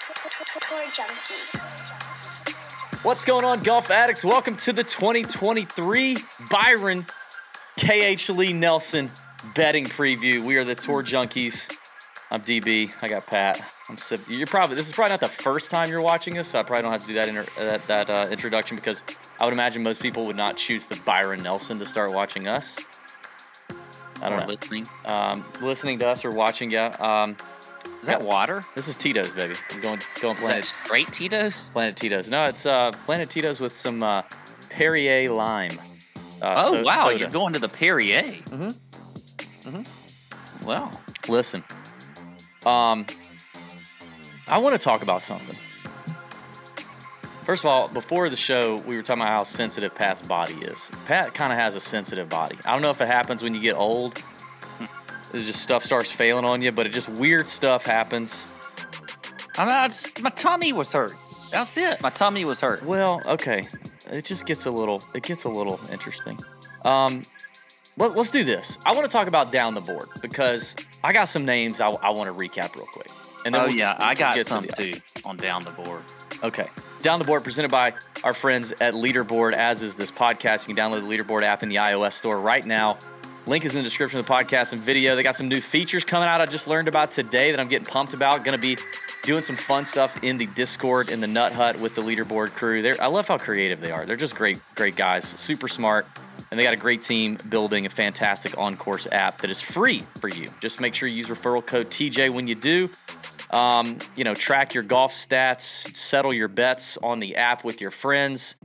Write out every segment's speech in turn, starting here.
Tour Junkies. What's going on, golf addicts? Welcome to the 2023 Byron KH Lee Nelson betting preview. We are the Tour Junkies. I'm DB. I got Pat. I'm sip- you're probably this is probably not the first time you're watching us, so I probably don't have to do that inter- that, that uh, introduction because I would imagine most people would not choose the Byron Nelson to start watching us. I don't Or know. listening. Um, listening to us or watching, yeah. Um, Is that water? this is Tito's, baby. I'm going going Is Planet that straight Tito's? Planet Tito's. No, it's uh, Planet Tito's with some uh, Perrier lime. Uh, Oh so- wow, soda. you're going to the Perrier. Mm-hmm. Mm-hmm. Well, Listen, um, I want to talk about something. First of all, before the show, we were talking about how sensitive Pat's body is. Pat kind of has a sensitive body. I don't know if it happens when you get old. It's just stuff starts failing on you, but it just weird stuff happens. I, mean, I just, my tummy was hurt. That's it. My tummy was hurt. Well, okay. It just gets a little. It gets a little interesting. Um, let, us do this. I want to talk about down the board because I got some names I, I want to recap real quick. And oh we'll- yeah, we'll I got get to some the too on down the board. Okay. Down the board presented by our friends at Leaderboard, as is this podcast. You can download the Leaderboard app in the iOS store right now. Link is in the description of the podcast and video. They got some new features coming out I just learned about today that I'm getting pumped about. Going to be doing some fun stuff in the Discord in the Nut Hut with the Leaderboard crew. They're, I love how creative they are. They're just great, great guys, super smart, and they got a great team building a fantastic on-course app that is free for you. Just make sure you use referral code TJ when you do um, you know, track your golf stats, settle your bets on the app with your friends.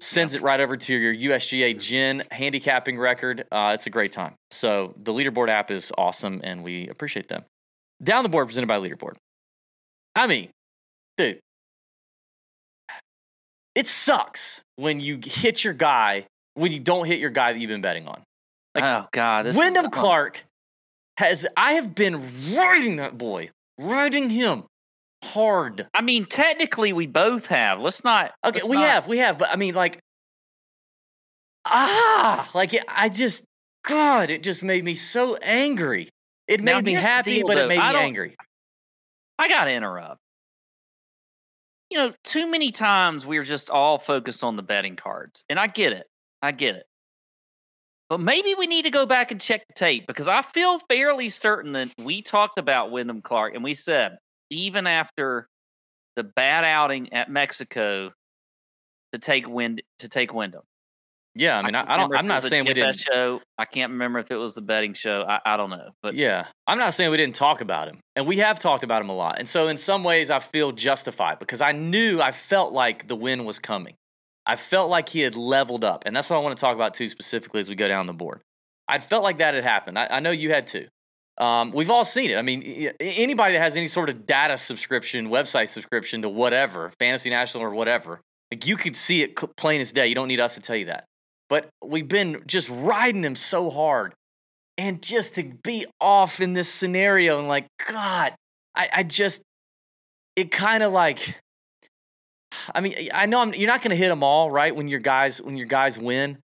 Sends it right over to your USGA GHIN handicapping record. Uh, it's a great time. So the leaderboard app is awesome, and we appreciate them. Down the board presented by Leaderboard. I mean, dude, it sucks when you hit your guy when you don't hit your guy that you've been betting on. Like, oh God, Wyndham Clark has. I have been riding that boy, riding him hard. I mean, technically, we both have. Let's not. Okay, let's we not- have, we have, but I mean, like, ah, like it, I just, God, it just made me so angry. It Now, made me happy, but it made I me angry. I gotta interrupt. You know, too many times we're just all focused on the betting cards, and I get it. I get it. But maybe we need to go back and check the tape because I feel fairly certain that we talked about Wyndham Clark and we said even after the bad outing at Mexico to take wind to take Wyndham. Yeah, I mean, I, I don't. I'm not saying we didn't. show. I can't remember if it was the betting show. I, I don't know, but Yeah, I'm not saying we didn't talk about him, and we have talked about him a lot. And so, in some ways, I feel justified because I knew, I felt like the win was coming. I felt like he had leveled up, and that's what I want to talk about too, specifically as we go down the board. I felt like that had happened. I, I know you had too. Um, we've all seen it. I mean, anybody that has any sort of data subscription, website subscription to whatever, Fantasy National or whatever, like you could see it plain as day. You don't need us to tell you that. But we've been just riding him so hard and just to be off in this scenario and like god i, I just it kind of like i mean i know I'm, you're not going to hit them all right when your guys when your guys win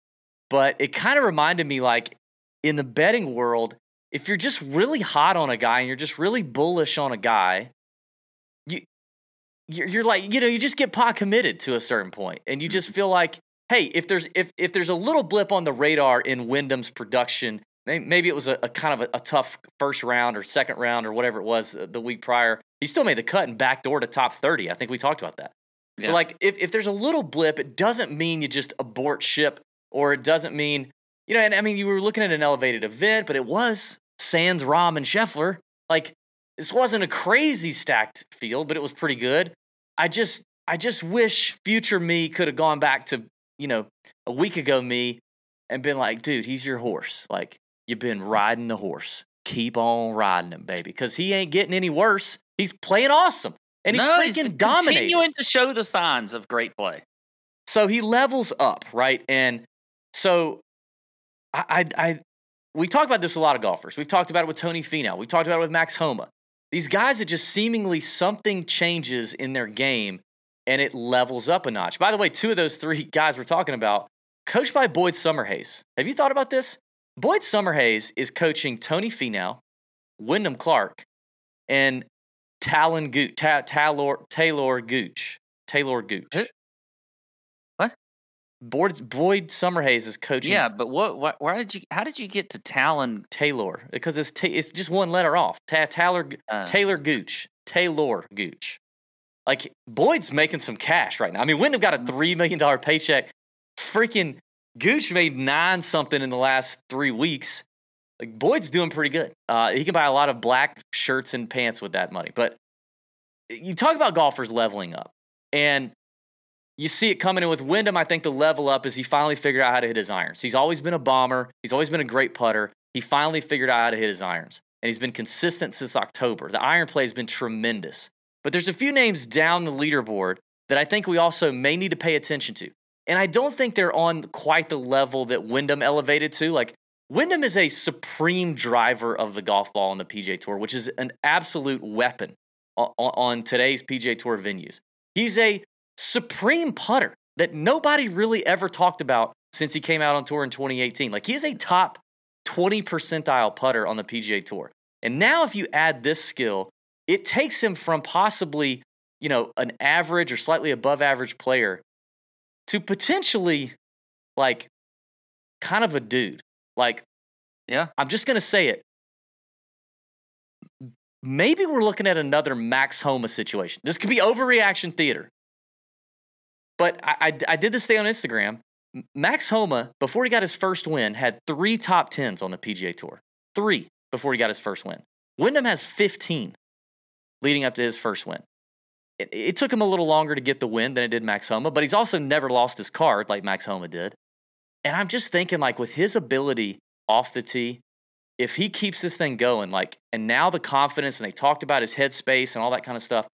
but it kind of reminded me like in the betting world if you're just really hot on a guy and you're just really bullish on a guy you you're, you're like you know you just get pot committed to a certain point and you just mm-hmm. feel like hey if there's if if there's a little blip on the radar in wyndham's production maybe it was a, a kind of a, a tough first round or second round or whatever it was the, the week prior he still made the cut and backdoor to top 30 i think we talked about that. Yeah. like if, if there's a little blip it doesn't mean you just abort ship or it doesn't mean you know and i mean you were looking at an elevated event but it was sans Rahm and scheffler. Like this wasn't a crazy stacked field but it was pretty good. I just i just wish future me could have gone back to you know a week ago me and been like dude he's your horse. Like you've been riding the horse. Keep on riding him baby. Because he ain't getting any worse. He's playing awesome and he no, he's freaking dominated continuing to show the signs of great play. so he levels up, right? And so I, I, I we talk about this with a lot of golfers. We've talked about it with Tony Finau. We've talked about it with Max Homa. These guys that just seemingly something changes in their game and it levels up a notch. By the way, two of those three guys we're talking about, coached by Boyd Summerhays. Have you thought about this? Boyd Summerhays is coaching Tony Finau, Wyndham Clark, and Talon Gooch, Ta- Taylor Taylor Gooch, Taylor Gooch. Boyd Boyd Summerhays is coaching. Yeah, but what, what? Why did you? How did you get to Talon? Taylor because it's ta- it's just one letter off. Ta- Taylor Uh, Taylor Gooch, Taylor Gooch. Like Boyd's making some cash right now. I mean, Wyndham got a three million dollar paycheck. Freaking Gooch made nine something in the last three weeks. Like Boyd's doing pretty good. Uh, he can buy a lot of black shirts and pants with that money. But you talk about golfers leveling up, and you see it coming in with Wyndham. I think the level up is he finally figured out how to hit his irons. He's always been a bomber. He's always been a great putter. He finally figured out how to hit his irons, and he's been consistent since October. The iron play has been tremendous. But there's a few names down the leaderboard that I think we also may need to pay attention to. And I don't think they're on quite the level that Wyndham elevated to. Like, Wyndham is a supreme driver of the golf ball on the PJ Tour, which is an absolute weapon on, on today's PJ Tour venues. He's a supreme putter that nobody really ever talked about since he came out on tour in 2018. Like, he is a top 20 percentile putter on the PGA Tour. And now, if you add this skill, it takes him from possibly, you know, an average or slightly above average player to potentially like kind of a dude. Like, Yeah. I'm just going to say it. Maybe we're looking at another Max Homa situation. This could be overreaction theater. But I, I, I did this thing on Instagram. Max Homa, before he got his first win, had three top tens on the PGA Tour. Three before he got his first win. Wyndham has 15 leading up to his first win. It, it took him a little longer to get the win than it did Max Homa, but he's also never lost his card like Max Homa did. And I'm just thinking, like, with his ability off the tee, if he keeps this thing going, like, and now the confidence, and they talked about his headspace and all that kind of stuff,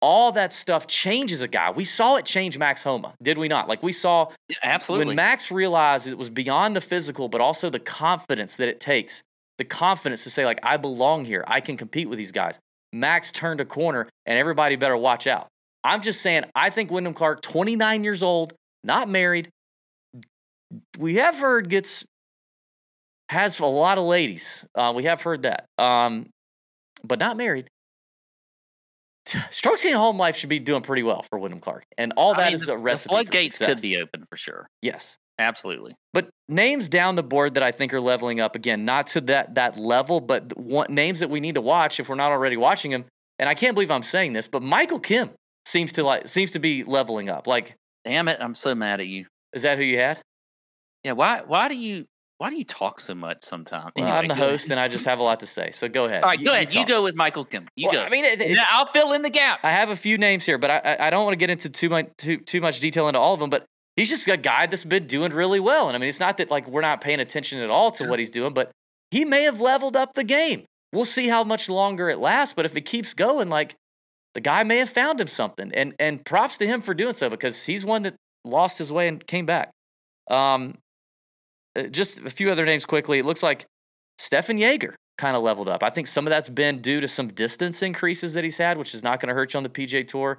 all that stuff changes a guy. We saw it change Max Homa, did we not? Like, we saw Yeah, absolutely. when Max realized it was beyond the physical, but also the confidence that it takes, the confidence to say, like, I belong here, I can compete with these guys. Max turned a corner, and everybody better watch out. I'm just saying, I think Wyndham Clark, 29 years old, not married, we have heard gets has a lot of ladies. Uh, we have heard that, um, but not married. Strokes home life should be doing pretty well for Wyndham Clark, and all I mean, is a recipe. The floodgates could be open for sure. yes. Absolutely. But names down the board that I think are leveling up again, not to that that level, but one, names that we need to watch if we're not already watching them. And I can't believe I'm saying this, but Michael Kim seems to like seems to be leveling up. Like, Damn it! I'm so mad at you. is that who you had? Yeah. Why? Why do you? Why do you talk so much sometimes? Well, I'm the host, and I just have a lot to say. So go ahead. All right, go ahead. You talk. go with Michael Kim. You Well, go. I mean, it, it- I'll fill in the gap. I have a few names here, but I I, don't want to get into too much too too much detail into all of them. But he's just a guy that's been doing really well, and I mean, it's not that like we're not paying attention at all to what he's doing, but he may have leveled up the game. We'll see how much longer it lasts, but if it keeps going, like the guy may have found him something, and and props to him for doing so because he's one that lost his way and came back. Um, Uh, just a few other names quickly. It looks like Stephan Jaeger kind of leveled up. I think some of that's been due to some distance increases that he's had, which is not going to hurt you on the PJ Tour.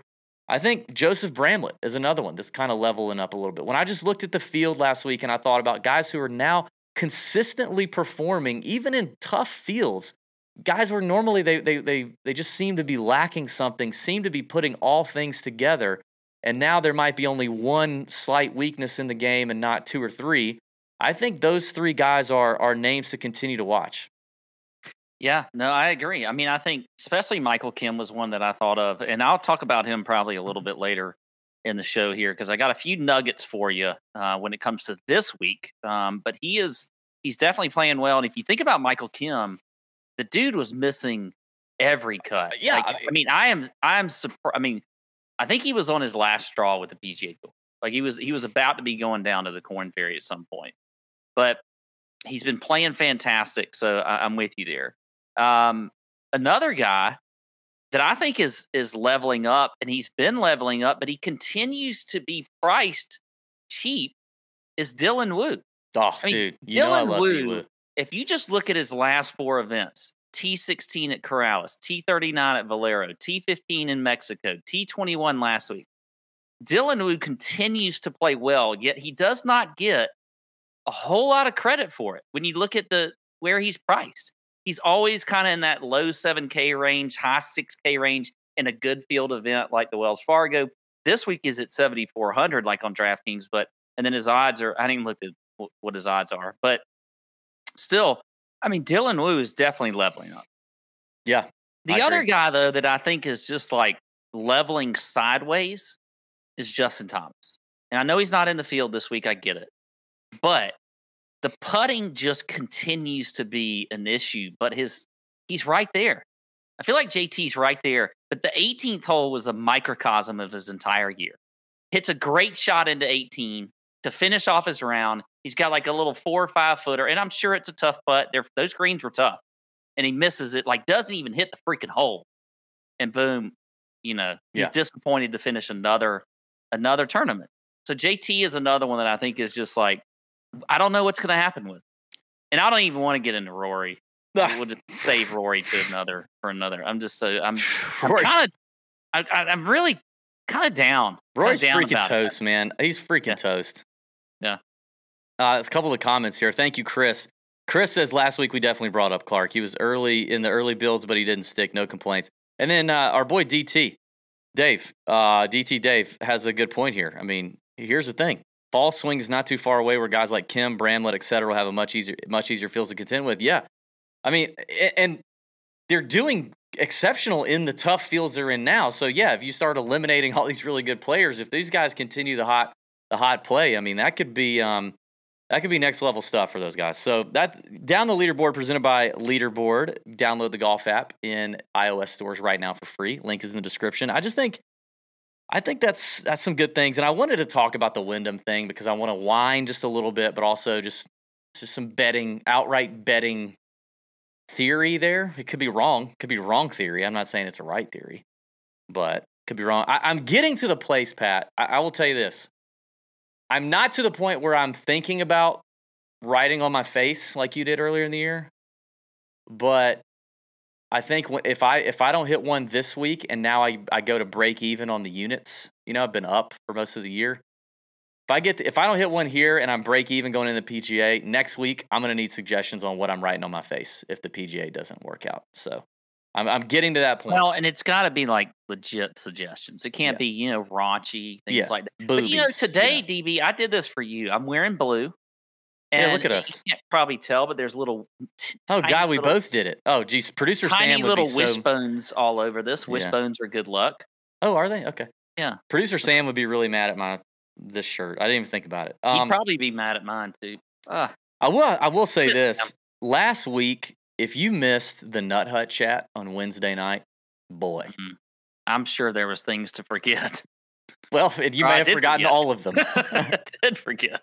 I think Joseph Bramlett is another one that's kind of leveling up a little bit. When I just looked at the field last week and I thought about guys who are now consistently performing, even in tough fields, guys where normally they they they they just seem to be lacking something, seem to be putting all things together, and now there might be only one slight weakness in the game and not two or three. I think those three guys are are names to continue to watch. Yeah, no, I agree. I mean, I think especially Michael Kim was one that I thought of, and I'll talk about him probably a little bit later in the show here because I got a few nuggets for you uh, when it comes to this week. Um, but he is he's definitely playing well, and if you think about Michael Kim, the dude was missing every cut. yeah, Like, I I mean- mean, I am I am surprised. I mean, I think he was on his last straw with the PGA Tour. Like he was he was about to be going down to the Corn Ferry at some point, but he's been playing fantastic. So I, I'm with you there. Um, another guy that I think is is leveling up, and he's been leveling up, but he continues to be priced cheap. Is Dylan Wu? Oh, I mean, dude, you know I Dylan love Wu- you, Wu. If you just look at his last four events, T16 at Corales, T39 at Valero, T15 in Mexico, T21 last week. Dylan Wu continues to play well, yet he does not get a whole lot of credit for it. When you look at the where he's priced, he's always kind of in that low 7K range, high 6K range. in a good field event like the Wells Fargo. This week is at 7,400, like on DraftKings, but and then his odds are, I didn't even look at what his odds are, but still, I mean, Dylan Wu is definitely leveling up. Yeah. The I other agree. guy, though, that I think is just like leveling sideways is Justin Thomas. And I know he's not in the field this week. I get it. But the putting just continues to be an issue. But his he's right there. I feel like JT's right there. But the 18th hole was a microcosm of his entire year. Hits a great shot into 18 to finish off his round. He's got like a little four or five footer, and I'm sure it's a tough putt. They're, those greens were tough, and he misses it. Like doesn't even hit the freaking hole, and boom, you know he's Yeah. disappointed to finish another another tournament. So JT is another one that I think is just like I don't know what's going to happen with, and I don't even want to get into Rory. We'll just save Rory to another for another. I'm just so I'm I'm kind of I, I, I'm really kind of down. Rory's down freaking about that. toast, man. He's freaking Yeah. toast. Yeah. Uh, a couple of comments here. Thank you, Chris. Chris says last week we definitely brought up Clark. He was early in the early builds, but he didn't stick. No complaints. And then uh, our boy DT, Dave, uh, DT Dave has a good point here. I mean, here's the thing: fall swing is not too far away, where guys like Kim, Bramlett, et cetera, will have a much easier, much easier fields to contend with. Yeah, I mean, and they're doing exceptional in the tough fields they're in now. So yeah, if you start eliminating all these really good players, if these guys continue the hot the hot play, I mean that could be um that could be next level stuff for those guys. So that down the leaderboard presented by Leaderboard. Download the golf app in iOS stores right now for free. Link is in the description. I just think I think that's that's some good things. And I wanted to talk about the Wyndham thing because I want to whine just a little bit, but also just just some betting, outright betting theory there. It could be wrong. Could be wrong theory. I'm not saying it's a right theory, but could be wrong. I, I'm getting to the place, Pat. I, I will tell you this. I'm not to the point where I'm thinking about writing on my face like you did earlier in the year, but I think if I if I don't hit one this week and now I, I go to break even on the units, you know, I've been up for most of the year. If I get if I don't hit one here and I'm break even going into the PGA next week, I'm gonna need suggestions on what I'm writing on my face if the PGA doesn't work out. So I'm I'm getting to that point. Well, and it's got to be like legit suggestions. It can't Yeah. be, you know, raunchy things Yeah, like that. But you know, Boobies, today, DB, I did this for you. I'm wearing blue. Yeah, look and at You us. can't probably tell, but there's little. t- oh God, we little- both did it. Oh geez, producer Tiny Sam would little be so. wishbones all over this. Yeah. Wishbones are good luck. Oh, are they? Okay. Yeah. Producer Sam would be really mad at my this shirt. I didn't even think about it. He'd Um, probably be mad at mine too. Ah, I will. I will say this. Sam. Last week, if you missed the Nut Hut chat on Wednesday night, boy. I'm sure there was things to forget. Well, and you I may have forgotten forget. all of them. I did forget.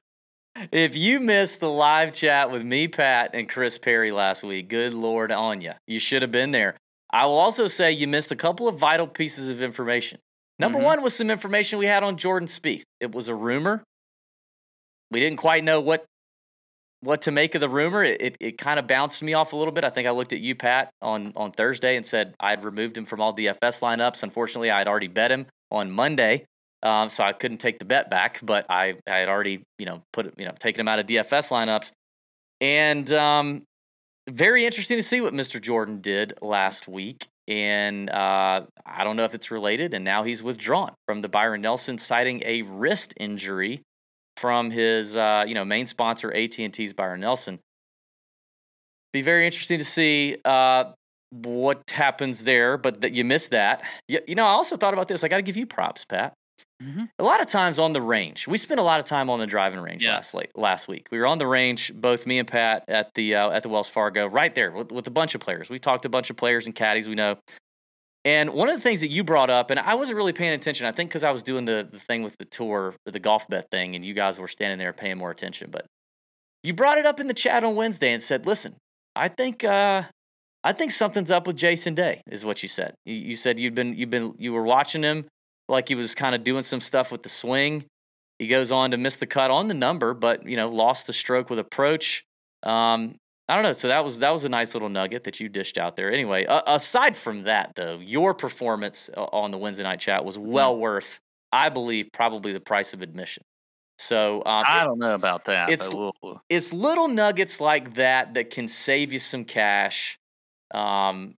If you missed the live chat with me, Pat, and Chris Perry last week, good Lord on you. You should have been there. I will also say you missed a couple of vital pieces of information. Number Mhm. one was some information we had on Jordan Spieth. It was a rumor. We didn't quite know what what to make of the rumor. It, it, it kind of bounced me off a little bit. I think I looked at you, Pat, on, on Thursday and said I'd removed him from all DFS lineups. Unfortunately, I had already bet him on Monday, um, so I couldn't take the bet back. But I, I had already, you know, put you know taken him out of DFS lineups, and um, very interesting to see what Mr. Jordan did last week. And uh, I don't know if it's related. And now he's withdrawn from the Byron Nelson, citing a wrist injury from his uh, you know main sponsor AT and T's Byron Nelson. Be very interesting to see uh, what happens there, but that you missed that. You, you know, I also thought about this. I got to give you props, Pat. Mhm. A lot of times on the range, we spent a lot of time on the driving range last late, last week. We were on the range, both me and Pat at the uh, at the Wells Fargo, right there with, with a bunch of players. We talked to a bunch of players and caddies we know. And one of the things that you brought up, and I wasn't really paying attention, I think because I was doing the, the thing with the tour, the golf bet thing, and you guys were standing there paying more attention. But you brought it up in the chat on Wednesday and said, "Listen, I think uh, I think something's up with Jason Day," is what you said. You, you said you'd been you've been you were watching him like he was kind of doing some stuff with the swing. He goes on to miss the cut on the number, but you know lost the stroke with approach. Um, I don't know. So that was that was a nice little nugget that you dished out there. Anyway, uh, aside from that, though, your performance uh, on the Wednesday night chat was well worth, I believe, probably the price of admission. So um, I don't know about that. it's- we'll- we'll- it's little nuggets like that that can save you some cash. Um,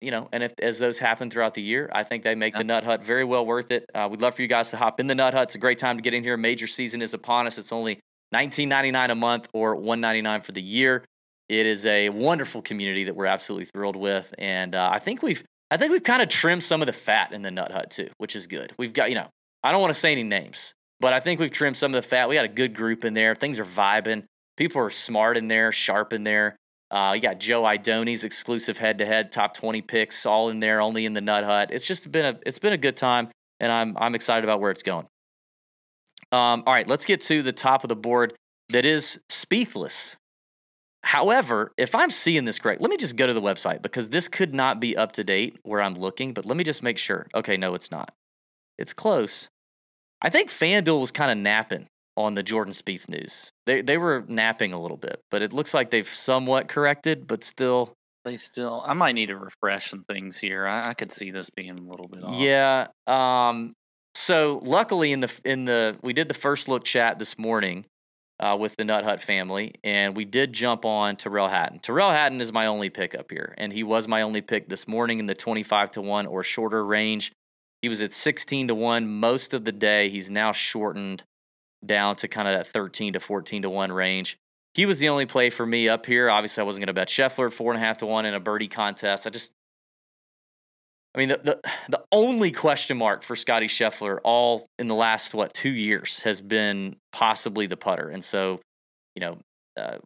you know, and if as those happen throughout the year, I think they make the Nut Hut very well worth it. Uh, we'd love for you guys to hop in the Nut Hut. It's a great time to get in here. Major season is upon us. It's only nineteen ninety nine a month or one ninety nine for the year. It is a wonderful community that we're absolutely thrilled with, and uh, I think we've I think we've kind of trimmed some of the fat in the Nut Hut too, which is good. We've got you know I don't want to say any names, but I think we've trimmed some of the fat. We got a good group in there. Things are vibing. People are smart in there, sharp in there. Uh, you got Joe Idoni's exclusive head-to-head top 20 picks, all in there, only in the Nut Hut. It's just been a it's been a good time, and I'm I'm excited about where it's going. Um, all right, let's get to the top of the board. That is Spiethless. However, if I'm seeing this correct, let me just go to the website because this could not be up to date where I'm looking. But let me just make sure. Okay, no, it's not. It's close. I think FanDuel was kind of napping on the Jordan Spieth news. They they were napping a little bit, but it looks like they've somewhat corrected, but still. They still. I might need to refresh some things here. I, I could see this being a little bit off. Yeah. Um. So luckily, in the in the we did the first look chat this morning. Uh, with the Nut Hut family, and we did jump on Tyrrell Hatton. Tyrrell Hatton is my only pick up here, and he was my only pick this morning in the 25 to 1 or shorter range. He was at 16 to 1 most of the day. He's now shortened down to kind of that 13 to 14 to 1 range. He was the only play for me up here. Obviously, I wasn't going to bet Scheffler four and a half to one in a birdie contest. I just, I mean, the, the, the only question mark for Scotty Scheffler all in the last, what, two years has been possibly the putter. And so, you know, uh,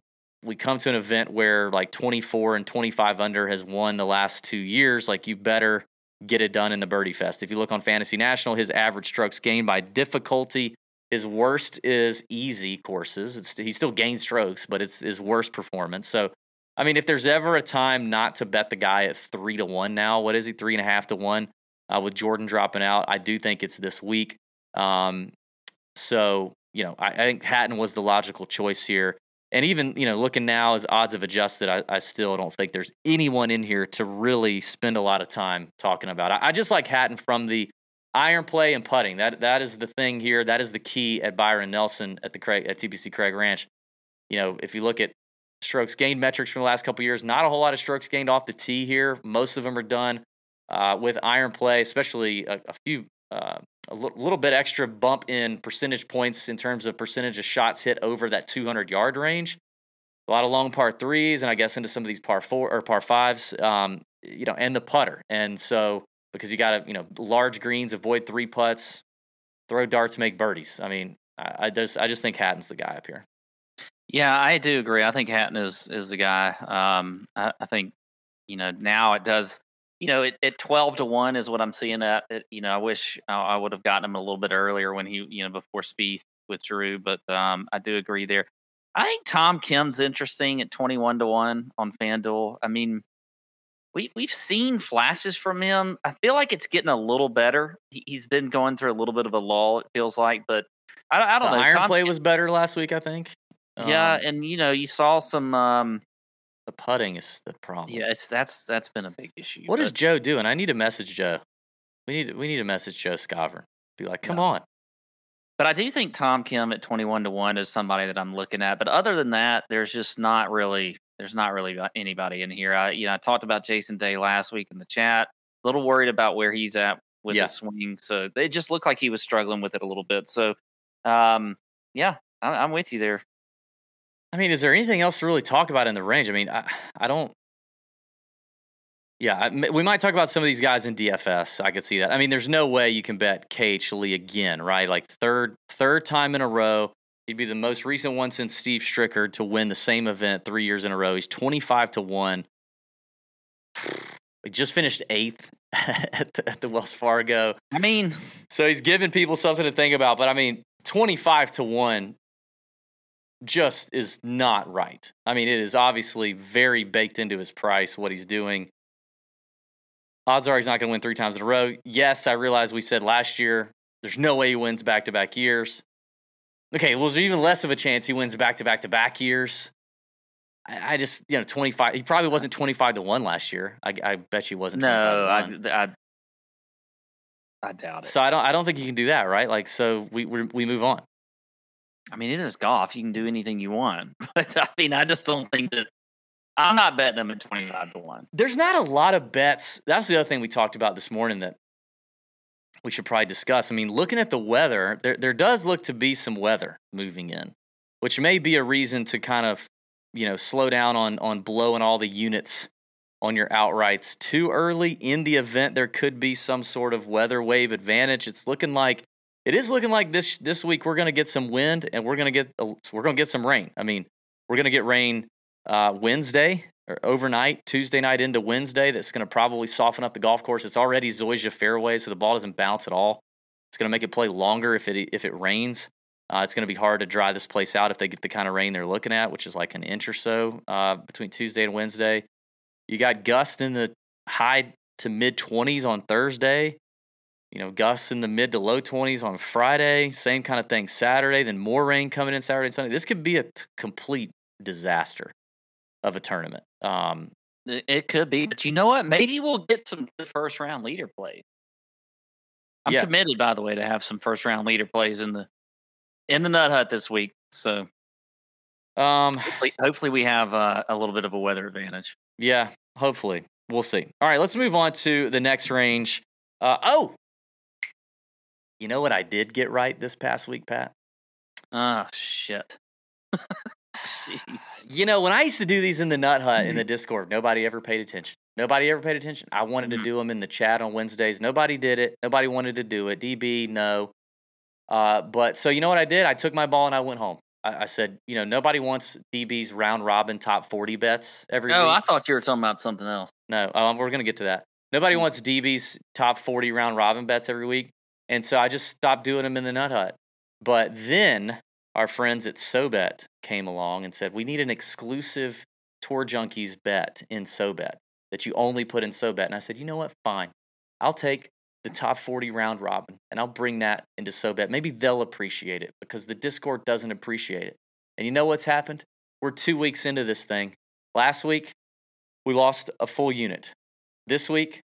we come to an event where like 24 and 25 under has won the last two years. Like, you better get it done in the Birdie Fest. If you look on Fantasy National, his average strokes gained by difficulty his worst is easy courses. It's, he still gains strokes, but it's his worst performance. So, I mean, if there's ever a time not to bet the guy at three to one now, what is he, three and a half to one uh, with Jordan dropping out? I do think it's this week. Um, so, you know, I, I, think Hatton was the logical choice here. And even, you know, looking now as odds have adjusted, I, I, still don't think there's anyone in here to really spend a lot of time talking about. I, I just like Hatton from the iron play and putting. That that is the thing here. That is the key at Byron Nelson at the Craig at TPC Craig Ranch. You know, if you look at strokes gained metrics from the last couple years, not a whole lot of strokes gained off the tee here. Most of them are done uh, with iron play, especially a, a few. Uh, little bit extra bump in percentage points in terms of percentage of shots hit over that 200 yard range. A lot of long par threes, and I guess into some of these par four or par fives, um, you know, and the putter. And so because you got to, you know, large greens, avoid three putts, throw darts, make birdies. I mean, I, I just I just think Hatton's the guy up here. Yeah, I do agree. I think Hatton is is the guy. Um, I, I think you know now it does. You know, it, at twelve to one is what I'm seeing at. It, you know, I wish I, I would have gotten him a little bit earlier when he, you know, before Spieth withdrew. But um, I do agree there. I think Tom Kim's interesting at twenty one to one on FanDuel. I mean, we we've seen flashes from him. I feel like it's getting a little better. He, has been going through a little bit of a lull. It feels like, but I, I don't the know. Iron Tom, play was better last week, I think. Yeah, um, and you know you saw some. Um, the putting is the problem. Yeah, it's that's that's been a big issue. What but, is Joe doing? I need to message Joe. We need we need to message Joe Skovron. Be like, come on. But I do think Tom Kim at twenty one to one is somebody that I'm looking at. But other than that, there's just not really there's not really anybody in here. I you know I talked about Jason Day last week in the chat. A little worried about where he's at with yeah. the swing. So it just looked like he was struggling with it a little bit. So um, yeah, I, I'm with you there. I mean, is there anything else to really talk about in the range? I mean, I, I don't. Yeah, we might talk about some of these guys in DFS. I could see that. I mean, there's no way you can bet KH Lee again, right? Like third third time in a row. He'd be the most recent one since Steve Stricker to win the same event three years in a row. He's 25 to 1. He just finished eighth at the, at the Wells Fargo. I mean, so he's giving people something to think about. But I mean, 25 to 1 just is not right. I mean, it is obviously very baked into his price what he's doing. Odds are he's not going to win three times in a row. Yes, I realize we said last year there's no way he wins back to back years. Okay, well, there's even less of a chance he wins back to back to back years. I, I, just, you know, 25. He probably wasn't 25 to 1 last year. I, I bet you wasn't. No, I, I, I doubt it. So I don't, I don't think you can do that, right? Like, so we, we, we move on. I mean, it is golf. You can do anything you want. But I mean, I just don't think that I'm not betting them at 25 to 1. There's not a lot of bets. That's the other thing we talked about this morning that we should probably discuss. I mean, looking at the weather, there there does look to be some weather moving in, which may be a reason to kind of, you know, slow down on on blowing all the units on your outrights too early in the event there could be some sort of weather wave advantage. It's looking like it is looking like this this week we're going to get some wind and we're going to get we're going to get some rain. I mean, we're going to get rain uh, Wednesday overnight, Tuesday night into Wednesday. That's going to probably soften up the golf course. It's already Zoysia fairway, so the ball doesn't bounce at all. It's going to make it play longer if it if it rains. Uh, it's going to be hard to dry this place out if they get the kind of rain they're looking at, which is like an inch or so uh, between Tuesday and Wednesday. You got gusts in the high to mid 20s on Thursday. You know, gusts in the mid to low 20s on Friday. Same kind of thing Saturday. Then more rain coming in Saturday and Sunday. This could be a t- complete disaster of a tournament. Um, It could be, but you know what? Maybe we'll get some good first round leader plays. I'm Yeah. committed, by the way, to have some first round leader plays in the in the Nut Hut this week. So um, hopefully, hopefully we have uh, a little bit of a weather advantage. yeah, hopefully. We'll see. All right, let's move on to the next range. Uh, oh, you know what I did get right this past week, Pat? Oh shit. Jeez. You know, when I used to do these in the Nut Hut Mm-hmm. in the Discord, nobody ever paid attention. Nobody ever paid attention. I wanted to Mhm. do them in the chat on Wednesdays. Nobody did it. Nobody wanted to do it. DB, no. Uh, but so you know what I did? I took my ball and I went home. I, I said, you know, nobody wants DB's round robin top forty bets every week. Oh, I thought you were talking about something else. No, um, we're gonna get to that. Nobody wants DB's top forty round robin bets every week, and so I just stopped doing them in the Nut Hut. But then our friends at SoBet came along and said we need an exclusive Tour Junkies bet in SoBet that you only put in SoBet. And I said, you know what? Fine, I'll take the top forty round robin and I'll bring that into SoBet. Maybe they'll appreciate it because the Discord doesn't appreciate it. And you know what's happened? We're two weeks into this thing. Last week we lost a full unit. This week,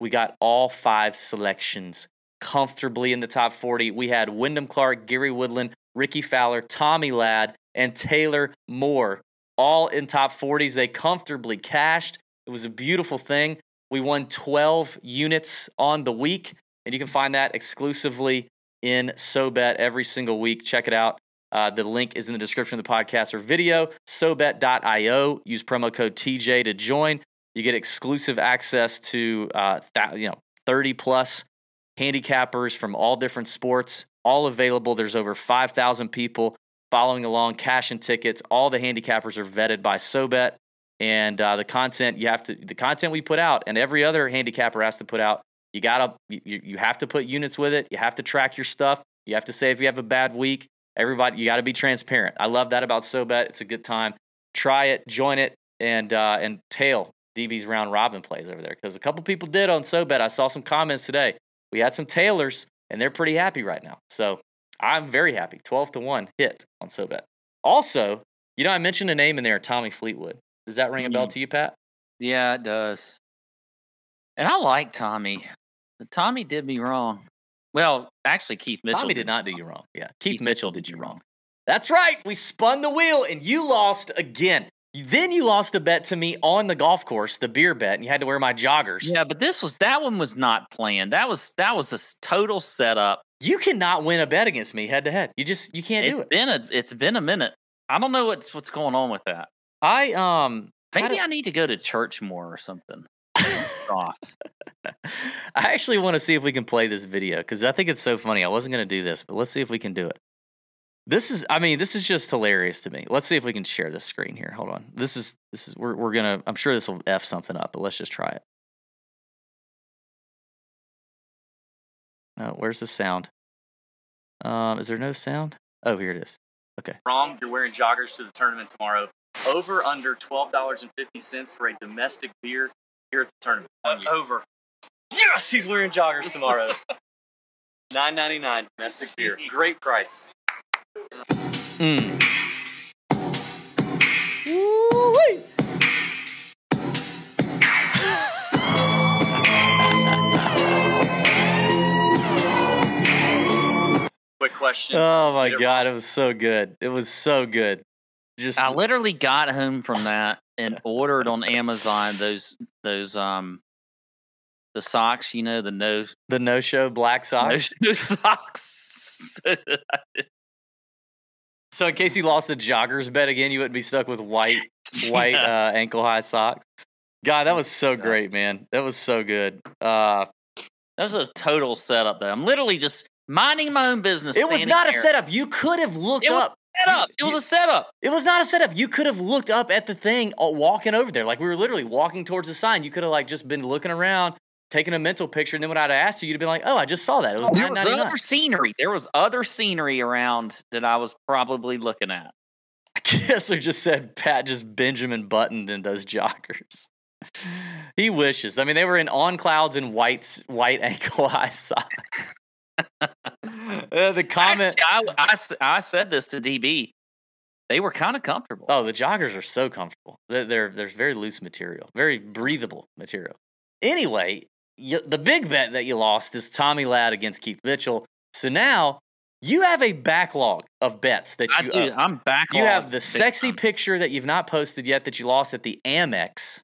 we got all five selections comfortably in the top 40. We had Wyndham Clark, Gary Woodland, Rickie Fowler, Tommy Ladd, and Taylor Moore all in top 40s. They comfortably cashed. It was a beautiful thing. We won 12 units on the week, and you can find that exclusively in SoBet every single week. Check it out. Uh, the link is in the description of the podcast or video. SoBet.io. Use promo code TJ to join. You get exclusive access to uh, th- you know 30 plus handicappers from all different sports, all available. There's over 5,000 people following along, cash and tickets. All the handicappers are vetted by SoBet, and uh, the content you have to the content we put out, and every other handicapper has to put out. You gotta you, you have to put units with it. You have to track your stuff. You have to say if you have a bad week. Everybody, you got to be transparent. I love that about SoBet. It's a good time. Try it, join it, and uh, and tail DB's round robin plays over there because a couple people did on SoBet. I saw some comments today. We had some tailors, and they're pretty happy right now. So I'm very happy. 12 to 1 hit on SoBet. Also, you know, I mentioned a name in there, Tommy Fleetwood. Does that ring a bell Mm. to you, Pat? Yeah, it does. And I like Tommy. But Tommy did me wrong. Well, actually, Keith Mitchell. Tommy did not do you wrong. Yeah. Keith, Mitchell did you wrong. That's right. We spun the wheel and you lost again. Then you lost a bet to me on the golf course, the beer bet, and you had to wear my joggers. Yeah, but this was that one was not planned. That was that was a total setup. You cannot win a bet against me head to head. You just you can't It's do it. been a it's been a minute. I don't know what's what's going on with that. I um Maybe I need to go to church more or something. Off. I actually want to see if we can play this video because I think it's so funny. I wasn't going to do this, but let's see if we can do it. This is, I mean, this is just hilarious to me. Let's see if we can share this screen here. Hold on. This is, this is, we're, we're going to, I'm sure this will F something up, but let's just try it. No, where's the sound? Um, is there no sound? Oh, here it is. Okay. Wrong. You're wearing joggers to the tournament tomorrow. Over under $12.50 for a domestic beer here at the tournament. On. Over. Yes, he's wearing joggers tomorrow. Nine ninety nine domestic beer. Great price. Mm. Woo-wee. Quick question. Oh my Either- god, it was so good. It was so good. Just I literally got home from that and ordered on Amazon those those um the socks, you know, the no the no show black socks. no socks. So in case you lost the joggers bet again, you wouldn't be stuck with white white Yeah. uh, ankle high socks. God, that was so great, man. That was so good. Uh, That was a total setup though. I'm literally just minding my own business. it was not a setup. You could have looked It was up. setup. It You- was a setup. It was not a setup. You could have looked up at the thing uh, walking over there. Like we were literally walking towards the sign. You could have like just been looking around, taking a mental picture, and then when I'd have asked you, you'd have been like, "Oh, I just saw that. It was there nine was other scenery. There was other scenery around that I was probably looking at. I guess I just said Pat just Benjamin buttoned in those joggers. He wishes. I mean, they were in on clouds and white white ankle high socks. Uh, the comment. Actually, I, I s- I said this to DB. They were kind of comfortable. Oh, the joggers are so comfortable. They're, they're there's very loose material, very breathable material. Anyway, you, the big bet that you lost is Tommy Ladd against Keith Mitchell. So now you have a backlog of bets that I you do. Uh, I'm back. You have the sexy picture that you've not posted yet that you lost at the Amex,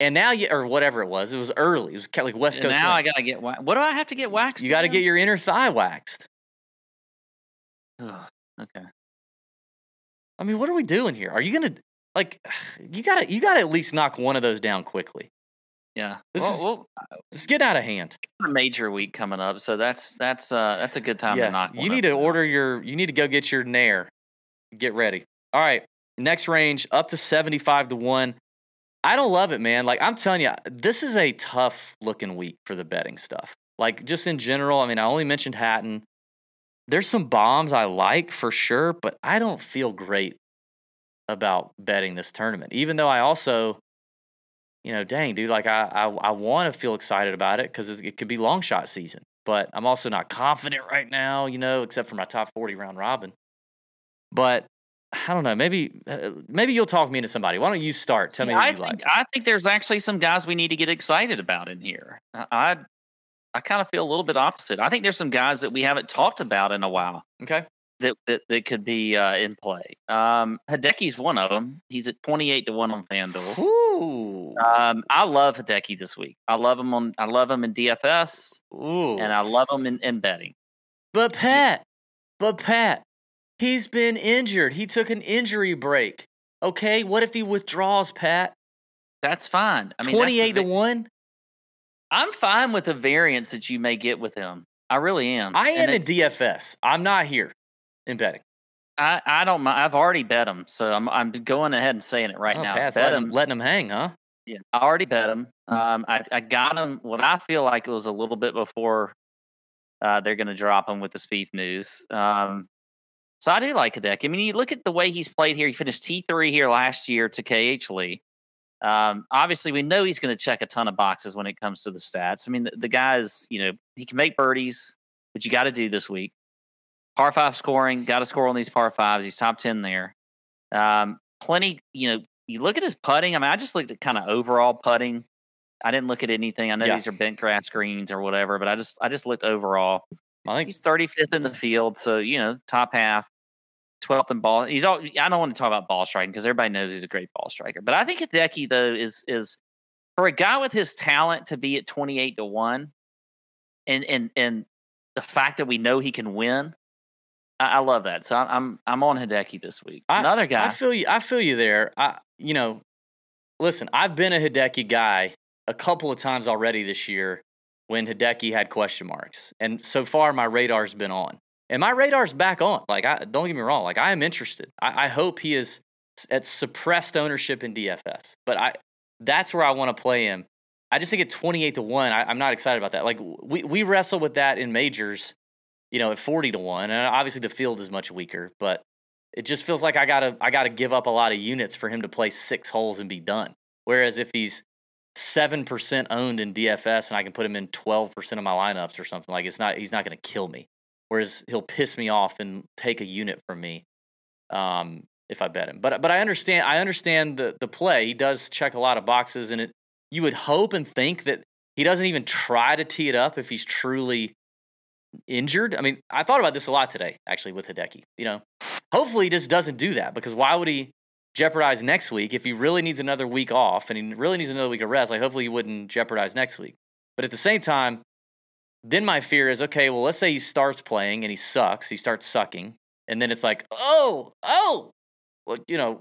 and now you or whatever it was. It was early. It was kind of like West And Coast. now I gotta get wa- what do I have to get waxed? you got to get your inner thigh waxed. Okay. I mean, what are we doing here? Are you gonna like? You gotta you gotta at least knock one of those down quickly. Yeah. This well, is- well, It's getting out of hand. a major week coming up, so that's that's uh that's a good time yeah, to knock. you need up to order your. You need to go get your Nair. Get ready. All right, next range up to seventy five to one. I don't love it, man. Like I'm telling you, this is a tough looking week for the betting stuff. Like just in general. I mean, I only mentioned Hatton. There's some bombs I like for sure, but I don't feel great about betting this tournament. Even though I also, you know, dang, dude, like I I, I want to feel excited about it because it, it could be long shot season. But I'm also not confident right now, you know, except for my top 40 round robin. But I don't know. Maybe uh, maybe you'll talk me into somebody. Why don't you start? Tell me Yeah, who I you think like. I think there's actually some guys we need to get excited about in here. I, I kind of feel a little bit opposite. I think there's some guys that we haven't talked about in a while Okay. That that, that could be uh, in play. Um, Hideki's one of them. He's at 28 to one on FanDuel. Ooh. Um, I love Hideki this week. I love him on. I love him in DFS, Ooh. and I love him in, in betting. But Pat, but Pat, he's been injured. He took an injury break. Okay, what if he withdraws, Pat? That's fine. I mean, Twenty-eight to one. I'm fine with the variance that you may get with him. I really am. I am in DFS. I'm not here in betting. I, I don't mind. I've already bet him, so I'm I'm going ahead and saying it right oh, now. Pat's bet letting, him. letting him hang, huh? Yeah, I already bet him. Um, I I got him. What I feel like it was a little bit before uh, they're going to drop him with the Spieth news. Um, so I do like Hideki. I mean, you look at the way he's played here. He finished T three here last year to KH Lee. Um, obviously, we know he's going to check a ton of boxes when it comes to the stats. I mean, the, the guy's you know he can make birdies, which you got to do this week. Par five scoring, got to score on these par fives. He's top ten there. Um, plenty, you know, you look at his putting. I mean, I just looked at kind of overall putting. I didn't look at anything. I know Yeah. these are bent grass greens or whatever, but I just I just looked overall. I think He's 35th in the field, so you know, top half, 12th in ball. He's all. I don't want to talk about ball striking because everybody knows he's a great ball striker. But I think Hideki though is is for a guy with his talent to be at 28 to one, and and and the fact that we know he can win. I, I love that. So I'm I'm, I'm on Hideki this week. Another guy. I feel you. I feel you there. I, you know, listen, I've been a Hideki guy a couple of times already this year when Hideki had question marks, and so far my radar's been on, and my radar's back on. Like, I don't get me wrong. Like, I am interested. I, I hope he is at suppressed ownership in DFS, but I that's where I want to play him. I just think at twenty eight to one, I, I'm not excited about that. Like, we we wrestle with that in majors, you know, at forty to one, and obviously the field is much weaker, but it just feels like I gotta I gotta give up a lot of units for him to play six holes and be done. Whereas if he's seven percent owned in DFS and I can put him in twelve percent of my lineups or something, like it's not he's not gonna kill me. Whereas he'll piss me off and take a unit from me um, if I bet him. But but I understand I understand the the play. He does check a lot of boxes, and it you would hope and think that he doesn't even try to tee it up if he's truly injured. I mean, I thought about this a lot today, actually, with Hideki. You know, hopefully he just doesn't do that because why would he jeopardize next week if he really needs another week off and he really needs another week of rest? Like hopefully he wouldn't jeopardize next week. But at the same time, then my fear is okay, well, let's say he starts playing and he sucks, he starts sucking, and then it's like, oh, oh, well, you know,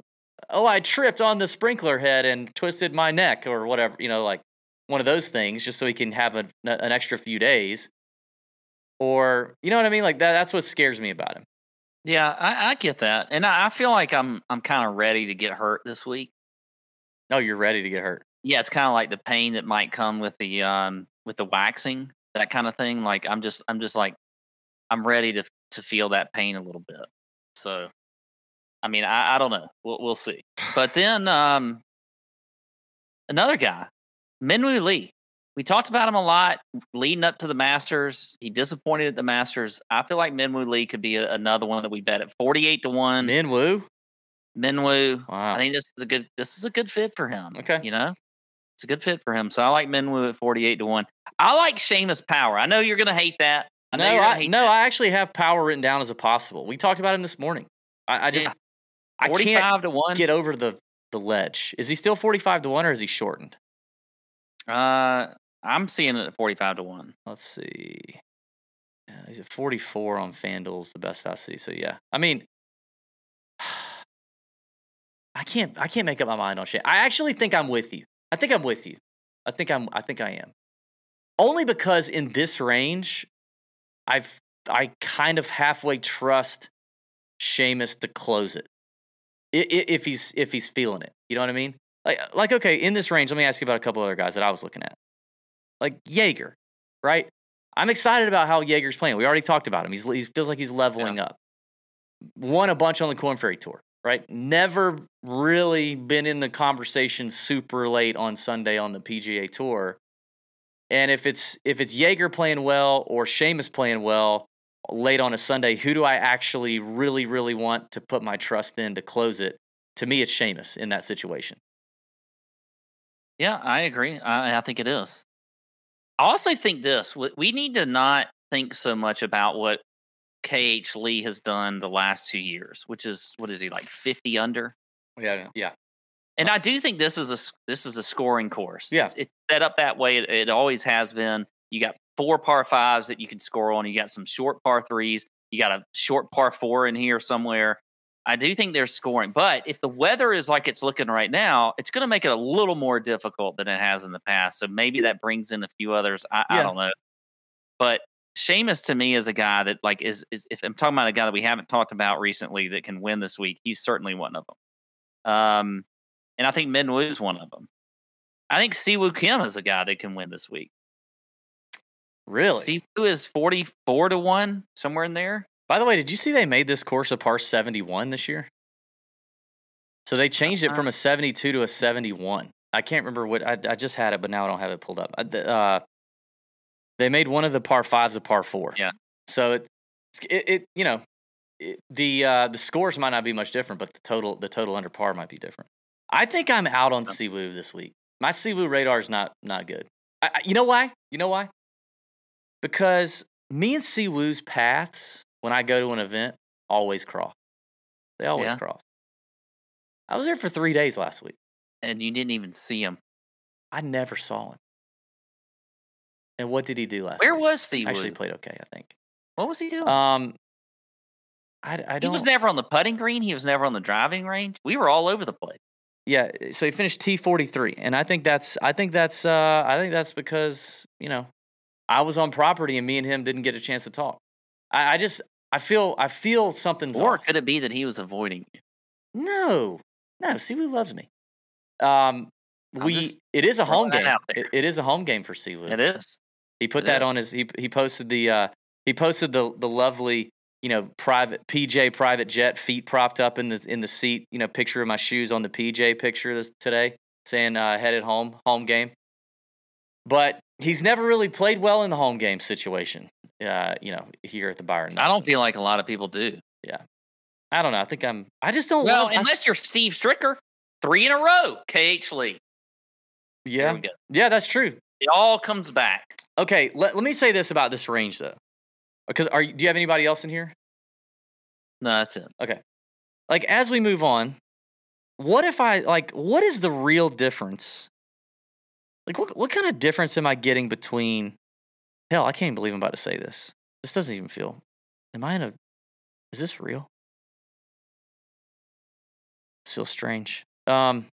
oh, I tripped on the sprinkler head and twisted my neck or whatever, you know, like one of those things just so he can have a, an extra few days. Or, you know what I mean? Like that, that's what scares me about him. Yeah, I, I get that, and I, I feel like I'm I'm kind of ready to get hurt this week. Oh, you're ready to get hurt. Yeah, it's kind of like the pain that might come with the um with the waxing, that kind of thing. Like I'm just I'm just like I'm ready to to feel that pain a little bit. So, I mean, I, I don't know. We'll we'll see. But then um another guy, Minwoo Lee. We talked about him a lot leading up to the Masters. He disappointed at the Masters. I feel like Minwoo Lee could be a, another one that we bet at forty-eight to one. Minwoo. Minwoo. Wow. I think this is a good this is a good fit for him. Okay. You know? It's a good fit for him. So I like Minwoo at 48 to 1. I like Seamus Power. I know you're gonna hate that. I know no, I, hate no, that. I actually have power written down as a possible. We talked about him this morning. I, I just, Yeah. I can't 45 to 1. get over the the ledge. Is he still forty five to one, or is he shortened? Uh I'm seeing it at 45 to 1. Let's see. Yeah, he's at forty four on FanDuel's the best I see. So yeah, I mean, I can't, I can't make up my mind on shit. I actually think I'm with you. I think I'm with you. I think I'm, I think I am. Only because in this range, I've, I kind of halfway trust Seamus to close it. If he's, if he's feeling it, you know what I mean? Like, like okay, in this range, let me ask you about a couple other guys that I was looking at. Like Jaeger, right? I'm excited about how Jaeger's playing. We already talked about him. He's he feels like he's leveling up. Won a bunch on the Corn Ferry Tour, right? Never really been in the conversation super late on Sunday on the PGA Tour. And if it's if it's Jaeger playing well or Seamus playing well late on a Sunday, who do I actually really really want to put my trust in to close it? To me, it's Seamus in that situation. Yeah, I agree. I, I think it is. I also think this we- need to not think so much about what KH Lee has done the last two years, which is what is he like 50 under? Yeah, yeah. And I do think this is a this is a scoring course. Yeah. it's, it's set up that way. It, it always has been. You got four par fives that you can score on. You got some short par threes. You got a short par four in here somewhere. I do think they're scoring, but if the weather is like it's looking right now, it's going to make it a little more difficult than it has in the past. So maybe that brings in a few others. I, I don't know, but Seamus to me is a guy that like is is if I'm talking about a guy that we haven't talked about recently that can win this week, he's certainly one of them. Um, and I think Minwoo is one of them. I think Siwoo Kim is a guy that can win this week. Really? Siwoo is 44 to 1, somewhere in there. By the way, did you see they made this course a par 71 this year? So they changed it from a 72 to a 71. I can't remember what I, I just had it, but now I don't have it pulled up. Uh, they made one of the par fives a par four. Yeah. So it, it, it you know, it, the uh, the scores might not be much different, but the total the total under par might be different. I think I'm out on Siwoo this week. My Siwoo radar is not not good. I, I, you know why? You know why? Because me and Siwoo's paths when I go to an event always cross. They always Yeah. cross. I was there for three days last week. And you didn't even see him. I never saw him. And what did he do last Where week? was Siwoo? Actually played okay, I think. what was he doing? Um, I, I he don't. He was never on the putting green. He was never on the driving range. We were all over the place. Yeah, so he finished T forty three, and I think that's I think that's uh I think that's because you know I was on property and me and him didn't get a chance to talk. I, I just I feel I feel something's Or off. could it be that he was avoiding you? No, no. Siwoo loves me. Um, I'm we it is a home game. It, it is a home game for Siwoo. It is. He put It that is. on his. He he posted the. uh He posted the the lovely you know private PJ private jet feet propped up in the in the seat. You know picture of my shoes on the PJ picture this today saying uh, headed home home game. But he's never really played well in the home game situation. Uh, you know here at the Byron. I don't feel like a lot of people do. Yeah, I don't know. I think I'm. I just don't. Well, love, I unless you're Steve Stricker, three in a row. KH Lee. Yeah yeah that's true. It all comes back. Okay, let, let me say this about this range though, because are do you have anybody else in here? No, that's it. Okay, like as we move on, what if I like what is the real difference? Like what what kind of difference am I getting between hell, I can't believe I'm about to say this. This doesn't even feel am I in a is this real? This feels strange. Um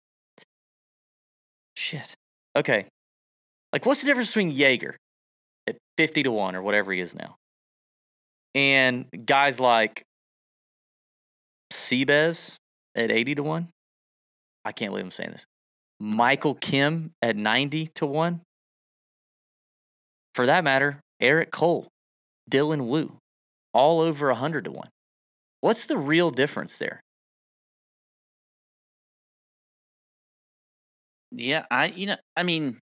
shit. Okay. Like what's the difference between Jaeger at 50 to 1 or whatever he is now? And guys like Seabez at 80 to 1. I can't believe I'm saying this. Michael Kim at 90 to 1. For that matter, Eric Cole, Dylan Wu, all over 100 to 1. What's the real difference there? Yeah, I you know, I mean,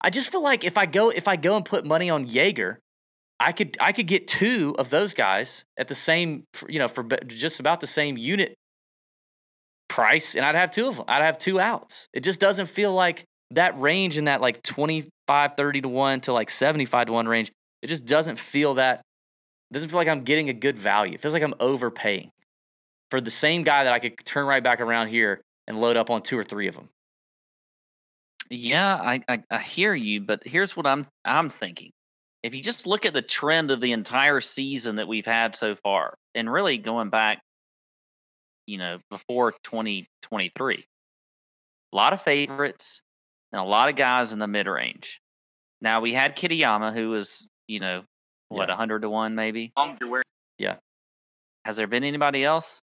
I just feel like if I go if I go and put money on Jaeger, I could I could get two of those guys at the same for- you know for just about the same unit price, and I'd have two of them. I'd have two outs. It just doesn't feel like that range in that like 25, 30 to one to like seventy five to one range. It just doesn't feel that. Doesn't feel like I'm getting a good value. It feels like I'm overpaying for the same guy that I could turn right back around here and load up on two or three of them. yeah, I, I I hear you, but here's what I'm I'm thinking. If you just look at the trend of the entire season that we've had so far, and really going back, you know, before 2023, a lot of favorites and a lot of guys in the mid range. Now we had Kitayama, who was, you know, what, Yeah. 100 to 1 maybe? Yeah. Has there been anybody else?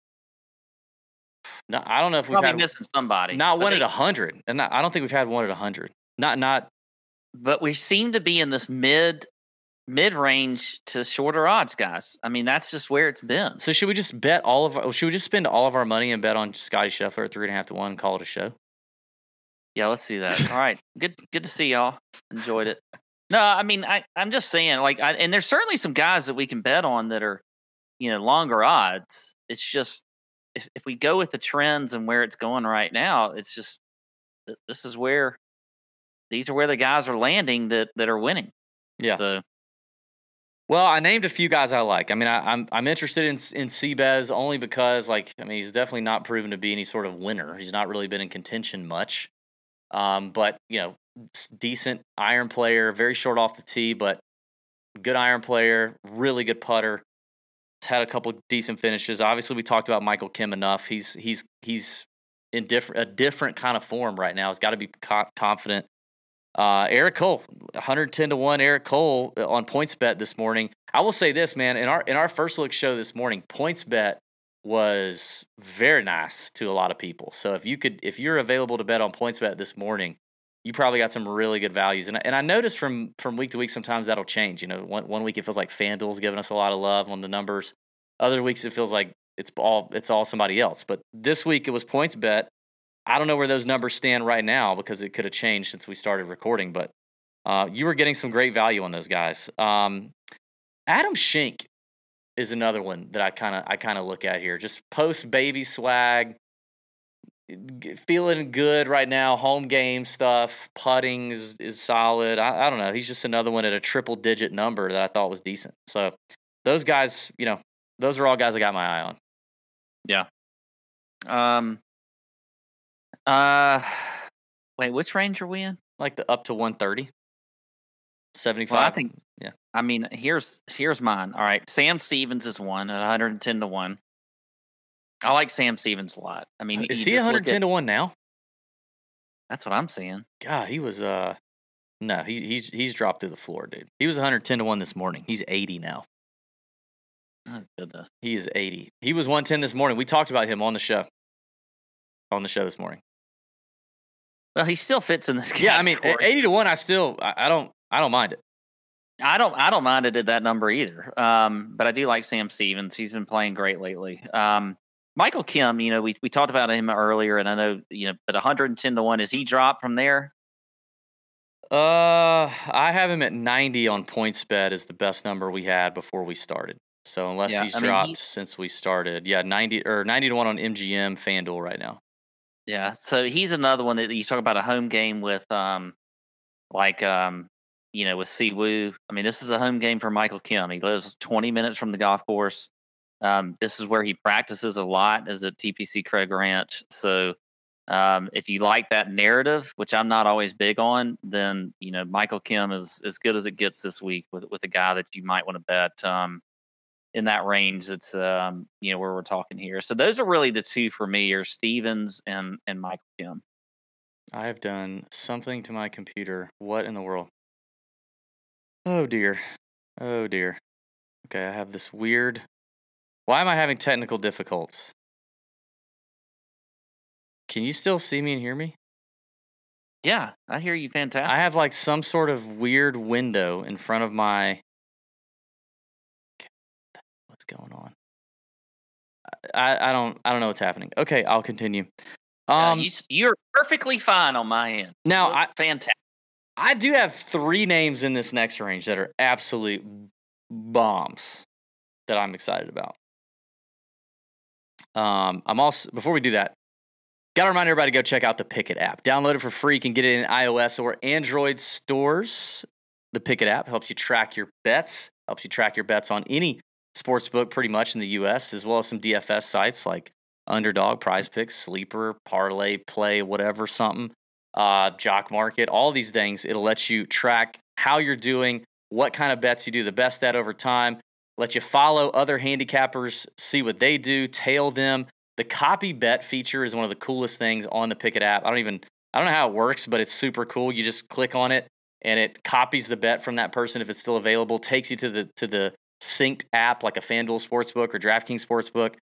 No, I don't know if we've Probably had missing somebody. not one they- at a hundred, and not, I don't think we've had one at a hundred. Not not but we seem to be in this mid mid range to shorter odds, guys. I mean, that's just where it's been. So should we just bet all of our? Should we just spend all of our money and bet on Scotty Scheffler at three and a half to one? And call it a show. Yeah, let's do that. All right, good good to see y'all. Enjoyed it. No, I mean, I I'm just saying, like, I, and there's certainly some guys that we can bet on that are, you know, longer odds. It's just if if we go with the trends and where it's going right now, it's just this is where these are where the guys are landing that that are winning. Yeah. So Well, I named a few guys I like. I mean, I, I'm I'm interested in in Seabez only because, like, I mean, he's definitely not proven to be any sort of winner. He's not really been in contention much. Um, but you know, decent iron player, very short off the tee, but good iron player, really good putter. Had a couple decent finishes. Obviously, we talked about Michael Kim enough. He's he's he's in different a different kind of form right now. He's got to be co- confident. Uh, Eric Cole, 110 to one. Eric Cole uh, on PointsBet this morning. I will say this, man. In our in our first look show this morning, PointsBet was very nice to a lot of people. So if you could, if you're available to bet on PointsBet this morning, you probably got some really good values. And and I noticed from from week to week, sometimes that'll change. You know, one one week it feels like FanDuel's giving us a lot of love on the numbers. Other weeks it feels like it's all it's all somebody else. But this week it was PointsBet. I don't know where those numbers stand right now because it could have changed since we started recording. But uh, you were getting some great value on those guys. Um, Adam Schenk is another one that I kind of I kind of look at here. Just post baby swag, feeling good right now. Home game stuff, putting is is solid. I, I don't know. He's just another one at a triple digit number that I thought was decent. So those guys, you know, those are all guys I got my eye on. Yeah. Um uh wait, which range are we in? Like the up to 130, 75. Well, I think yeah. I mean, here's here's mine. All right, Sam Stevens is one at 110 to one. I like Sam Stevens a lot. I mean, is he 110 at- to one now? That's what I'm seeing. God, he was uh no, he he's he's dropped through the floor, dude. He was 110 to 1 this morning. He's 80 now. Oh goodness. He is 80. He was 110 this morning. We talked about him on the show. On the show this morning. Well, he still fits in this category. Yeah, I mean, 80 to 1 I still I, don't I don't mind it. I don't I don't mind it at that number either. Um, but I do like Sam Stevens. He's been playing great lately. Um, Michael Kim, you know, we we talked about him earlier, and I know you know, but 110 to one is he dropped from there? Uh I have him at 90 on PointsBet is the best number we had before we started. So unless Yeah, he's I mean, dropped he's- since we started. Yeah, 90 or 90 to 1 on MGM FanDuel right now. Yeah, so he's another one that you talk about a home game with, um, like um, you know, with Siwoo. I mean, this is a home game for Michael Kim. He lives 20 minutes from the golf course. Um, this is where he practices a lot, is at TPC Craig Ranch. So um, if you like that narrative, which I'm not always big on, then you know Michael Kim is as good as it gets this week with with a guy that you might want to bet um, in that range. It's um, you know where we're talking here. So those are really the two for me: are Stevens and and Michael Kim. I have done something to my computer. What in the world? Oh dear. Oh dear. Okay, I have this weird. Why am I having technical difficulties? Can you still see me and hear me? Yeah, I hear you. Fantastic. I have like some sort of weird window in front of my. Going on? I, I don't I don't know what's happening. Okay, I'll continue. Uh, Um, you, you're perfectly fine on my end. now I fantastic. I do have three names in this next range that are absolute bombs that I'm excited about. Um, I'm also before we do that, gotta remind everybody to go check out the Pikkit app. Download it for free. You can get it in iOS or Android stores. The Pikkit app helps you track your bets, helps you track your bets on any sports book pretty much in the US, as well as some DFS sites like Underdog, Prize Picks, Sleeper, Parlay, Play, whatever, something uh, Jock Market, all these things. It'll let you track how you're doing, what kind of bets you do the best at over time, let you follow other handicappers, see what they do, tail them. The copy bet feature is one of the coolest things on the Pikkit app. I don't even I don't know how it works, but it's super cool. You just click on it and it copies the bet from that person if it's still available, takes you to the to the synced app like a FanDuel Sportsbook or DraftKings Sportsbook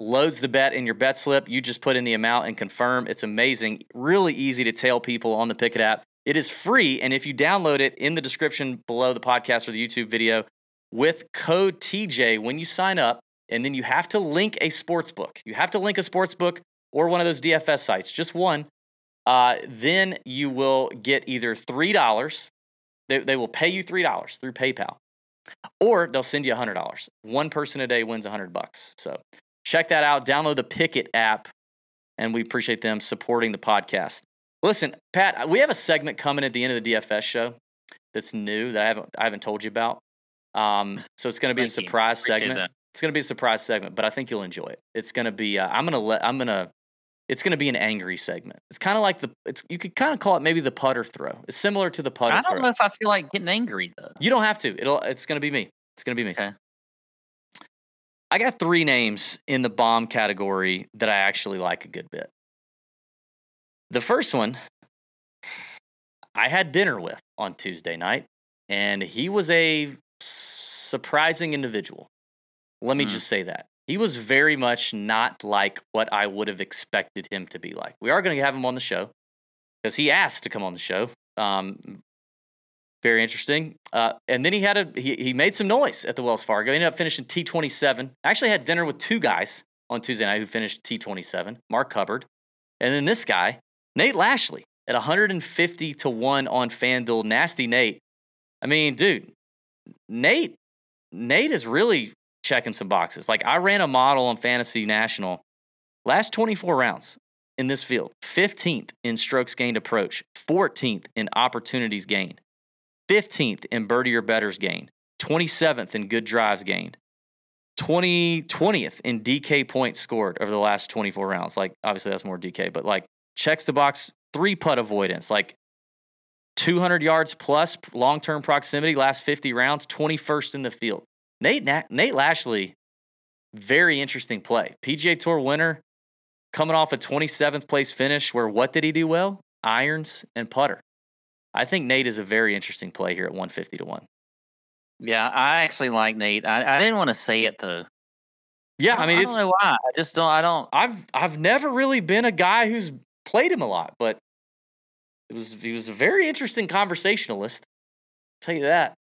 loads the bet in your bet slip. You just put in the amount and confirm. It's amazing. Really easy to tell people on the Pikkit app. It is free. And if you download it in the description below the podcast or the YouTube video with code TJ when you sign up, and then you have to link a sports book. You have to link a sports book or one of those DFS sites, just one. Uh, then you will get either $3. They, they will pay you $3 through PayPal. Or they'll send you $100. One person a day wins 100 bucks. So check that out. Download the Pikkit app, and we appreciate them supporting the podcast. Listen, Pat, we have a segment coming at the end of the DFS show that's new that I haven't I haven't told you about. Um, so it's going to be a Thank surprise segment. that. It's going to be a surprise segment, but I think you'll enjoy it. It's going to be. Uh, I'm going to let. I'm going to. It's going to be an angry segment. It's kind of like the. It's you could kind of call it maybe the putter throw. It's similar to the putter I don't throw. know if I feel like getting angry though. You don't have to. It'll. It's going to be me. It's going to be me. Okay. I got three names in the bomb category that I actually like a good bit. The first one, I had dinner with on Tuesday night, and he was a surprising individual. Let me Mm. just say that. He was very much not like what I would have expected him to be like. We are going to have him on the show because he asked to come on the show. Um, very interesting. Uh, and then he had a he, he made some noise at the Wells Fargo. He ended up finishing T twenty seven. Actually had dinner with two guys on Tuesday night who finished T twenty seven. Mark Hubbard, and then this guy Nate Lashley at one hundred and fifty to one on FanDuel. Nasty Nate. I mean, dude, Nate Nate is really checking some boxes. Like I ran a model on Fantasy National last twenty four rounds in this field 15th in strokes gained approach, 14th in opportunities gained, 15th in birdie or betters gained, 27th in good drives gained, 20, 20th in DK points scored over the last 24 rounds. Like, obviously, that's more DK, but like checks the box, three putt avoidance, like 200 yards plus long term proximity, last 50 rounds, 21st in the field. Nate, Na- Nate Lashley, very interesting play. PGA Tour winner, coming off a 27th place finish where what did he do well? Irons and putter. I think Nate is a very interesting play here at 150 to 1. Yeah, I actually like Nate. I, I didn't want to say it though. Yeah, I mean, I don't know why. I just don't. I don't. I've I've never really been a guy who's played him a lot, but it was he was a very interesting conversationalist. I'll tell you that.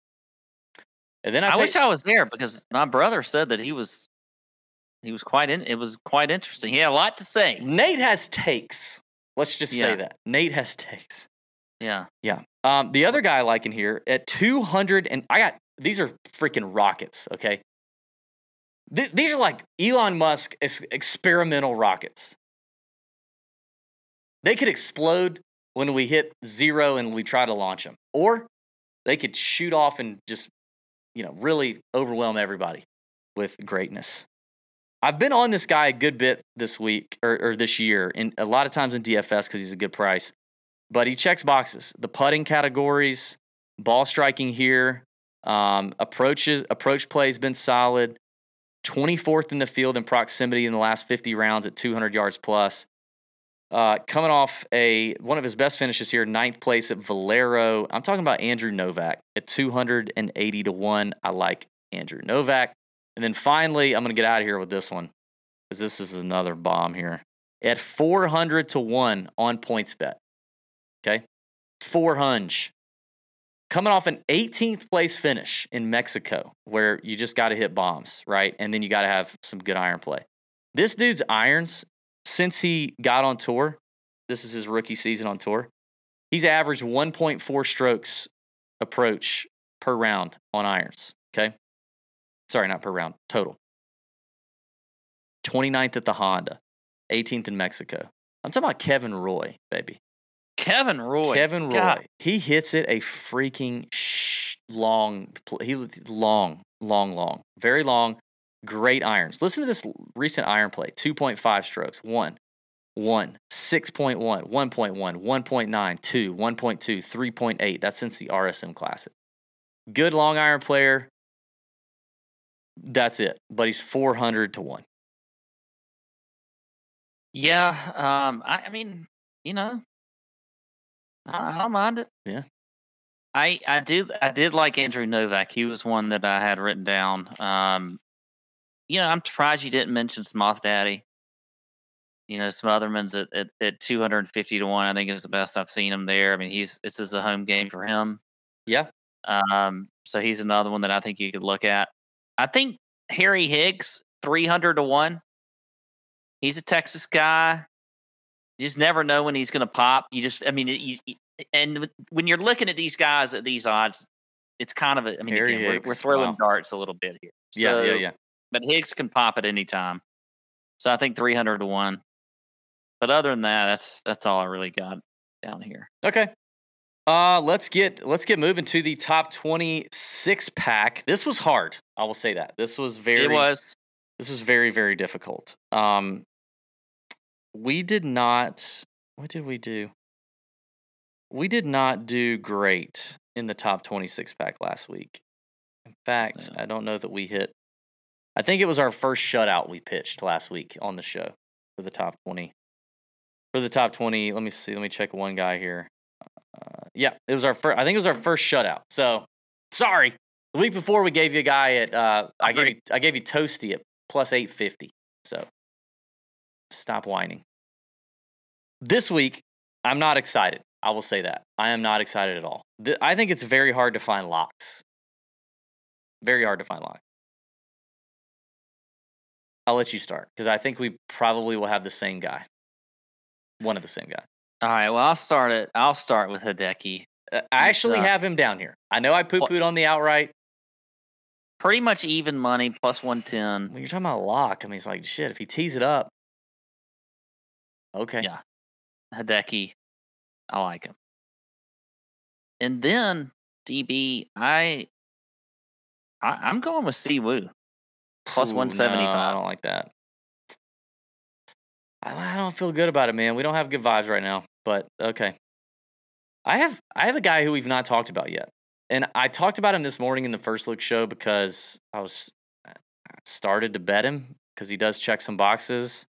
And then I, I, paid- wish I was there because my brother said that he was he was quite in. It was quite interesting. He had a lot to say. Nate has takes. Let's just say that Nate has takes. Yeah. Yeah. Um, the other guy I like in here at 200, and I got these are freaking rockets, okay? Th- these are like Elon Musk ex- experimental rockets. They could explode when we hit zero and we try to launch them, or they could shoot off and just, you know, really overwhelm everybody with greatness. I've been on this guy a good bit this week or, or this year, and a lot of times in DFS because he's a good price. But he checks boxes: the putting categories, ball striking here, um, approaches, approach play has been solid. 24th in the field in proximity in the last 50 rounds at 200 yards plus. Uh, coming off a one of his best finishes here, ninth place at Valero. I'm talking about Andrew Novak at 280 to one. I like Andrew Novak. And then finally, I'm going to get out of here with this one because this is another bomb here at 400 to one on PointsBet. Okay, 400 coming off an 18th place finish in Mexico, where you just got to hit bombs, right? And then you got to have some good iron play. This dude's irons, since he got on tour, this is his rookie season on tour, he's averaged 1.4 strokes approach per round on irons. Okay. Sorry, not per round, total. 29th at the Honda, 18th in Mexico. I'm talking about Kevin Roy, baby. Kevin Roy. Kevin Roy. God. He hits it a freaking sh- long. He long, long, long, very long. Great irons. Listen to this recent iron play: two point five strokes. One, one, 6.1, 1.1, 1.9, 2, 1.2, 3.8. That's since the RSM Classic. Good long iron player. That's it. But he's 400 to 1. Yeah. Um. I, I mean, you know, I, I don't mind it. Yeah. I I do I did like Andrew Novak. He was one that I had written down. Um. You know, I'm surprised you didn't mention Smoth Daddy. You know, Smotherman's at, at, at 250 to 1. I think is the best I've seen him there. I mean, he's this is a home game for him. Yeah. Um, so he's another one that I think you could look at. I think Harry Higgs, 300 to 1. He's a Texas guy. You just never know when he's going to pop. You just, I mean, you, you- and when you're looking at these guys at these odds, it's kind of a, I mean, again, we're, we're throwing wow. darts a little bit here. Yeah, yeah, yeah. But Higgs can pop at any time. So I think 300 to 1. But other than that, that's that's all I really got down here. Okay. Uh, let's get let's get moving to the top 26 pack. This was hard. I will say that. This was very it was. this was very very difficult. Um we did not what did we do? We did not do great in the top 26 pack last week. In fact, Yeah. I don't know that we hit I think it was our first shutout we pitched last week on the show for the top 20. For the top 20, let me see. Let me check one guy here. Uh, yeah, it was our first. I think it was our first shutout. So sorry. The week before we gave you a guy at. Uh, I gave you, I gave you Toasty at plus eight fifty. So stop whining. This week, I'm not excited. I will say that I am not excited at all. I think it's very hard to find locks. Very hard to find locks. I'll let you start because I think we probably will have the same guy. One of the same guys. All right. Well, I'll start it. I'll start with Hideki. Uh, I actually uh, have him down here. I know I poo pooed on the outright. Pretty much even money, plus 110. When you're talking about lock, I mean, it's like, shit, if he tees it up. Okay. Yeah. Hideki. I like him. And then DB, I, I I'm going with Siwoo. Plus Ooh, 175. No, I don't like that. I, I don't feel good about it, man. We don't have good vibes right now, but okay. I have I have a guy who we've not talked about yet. And I talked about him this morning in the first look show because I was I started to bet him because he does check some boxes.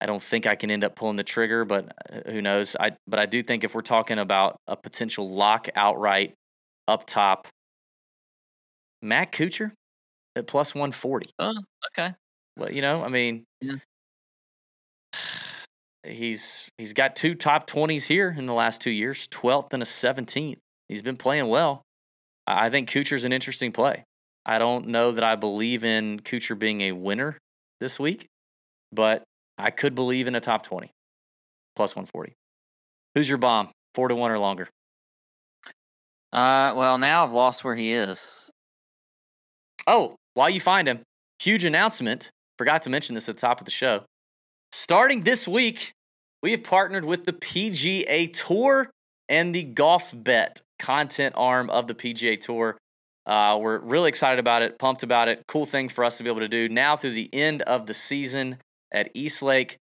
I don't think I can end up pulling the trigger, but uh, who knows? I but I do think if we're talking about a potential lock outright up top, Matt Kuchar at plus one forty. Oh, okay. Well, you know, I mean, Yeah. he's he's got two top twenties here in the last two years, twelfth and a seventeenth. He's been playing well. I think Kuchar's an interesting play. I don't know that I believe in Kuchar being a winner this week, but I could believe in a top twenty plus one forty. Who's your bomb? Four to one or longer? Uh, well, now I've lost where he is. Oh, while you find him, huge announcement. Forgot to mention this at the top of the show. Starting this week, we have partnered with the PGA Tour and the Golf Bet content arm of the PGA Tour. Uh, we're really excited about it, pumped about it. Cool thing for us to be able to do now through the end of the season at East Lake.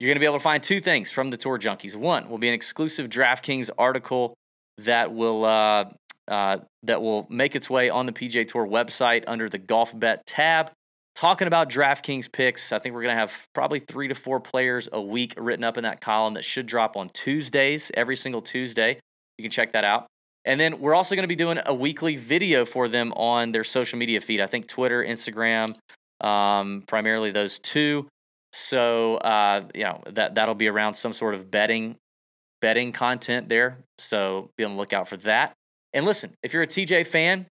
You're going to be able to find two things from the Tour Junkies. One will be an exclusive DraftKings article that will uh, uh, that will make its way on the PGA Tour website under the Golf Bet tab, talking about DraftKings picks. I think we're going to have probably three to four players a week written up in that column that should drop on Tuesdays, every single Tuesday. You can check that out. And then we're also going to be doing a weekly video for them on their social media feed. I think Twitter, Instagram, um, primarily those two. So uh, you know that that'll be around some sort of betting betting content there. So be on the lookout for that. And listen, if you're a TJ fan,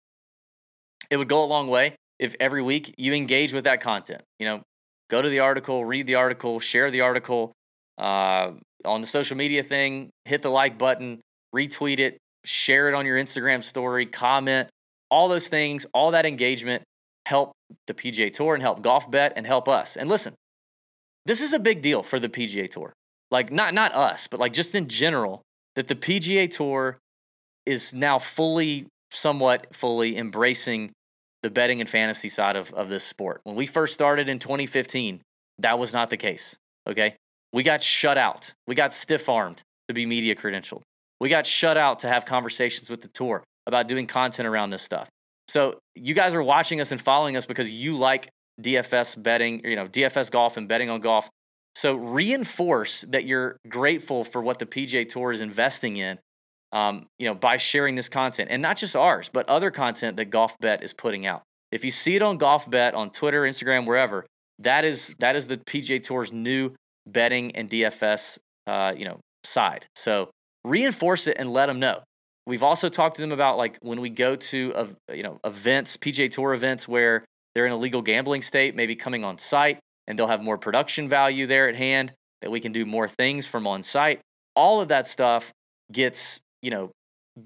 it would go a long way if every week you engage with that content. You know, go to the article, read the article, share the article uh, on the social media thing, hit the like button, retweet it, share it on your Instagram story, comment, all those things, all that engagement help the PGA Tour and help Golf Bet and help us. And listen, this is a big deal for the PGA Tour. Like not not us, but like just in general that the PGA Tour is now fully somewhat fully embracing the betting and fantasy side of, of this sport. When we first started in 2015, that was not the case. Okay. We got shut out. We got stiff armed to be media credentialed. We got shut out to have conversations with the tour about doing content around this stuff. So you guys are watching us and following us because you like DFS betting, you know, DFS golf and betting on golf. So reinforce that you're grateful for what the PGA Tour is investing in, um, you know, by sharing this content and not just ours, but other content that Golf Bet is putting out. If you see it on Golf Bet on Twitter, Instagram, wherever, that is that is the PGA Tour's new betting and DFS, uh, you know, side. So reinforce it and let them know. We've also talked to them about like when we go to uh, you know events, PGA Tour events where they're in a legal gambling state, maybe coming on site, and they'll have more production value there at hand that we can do more things from on site. All of that stuff gets you know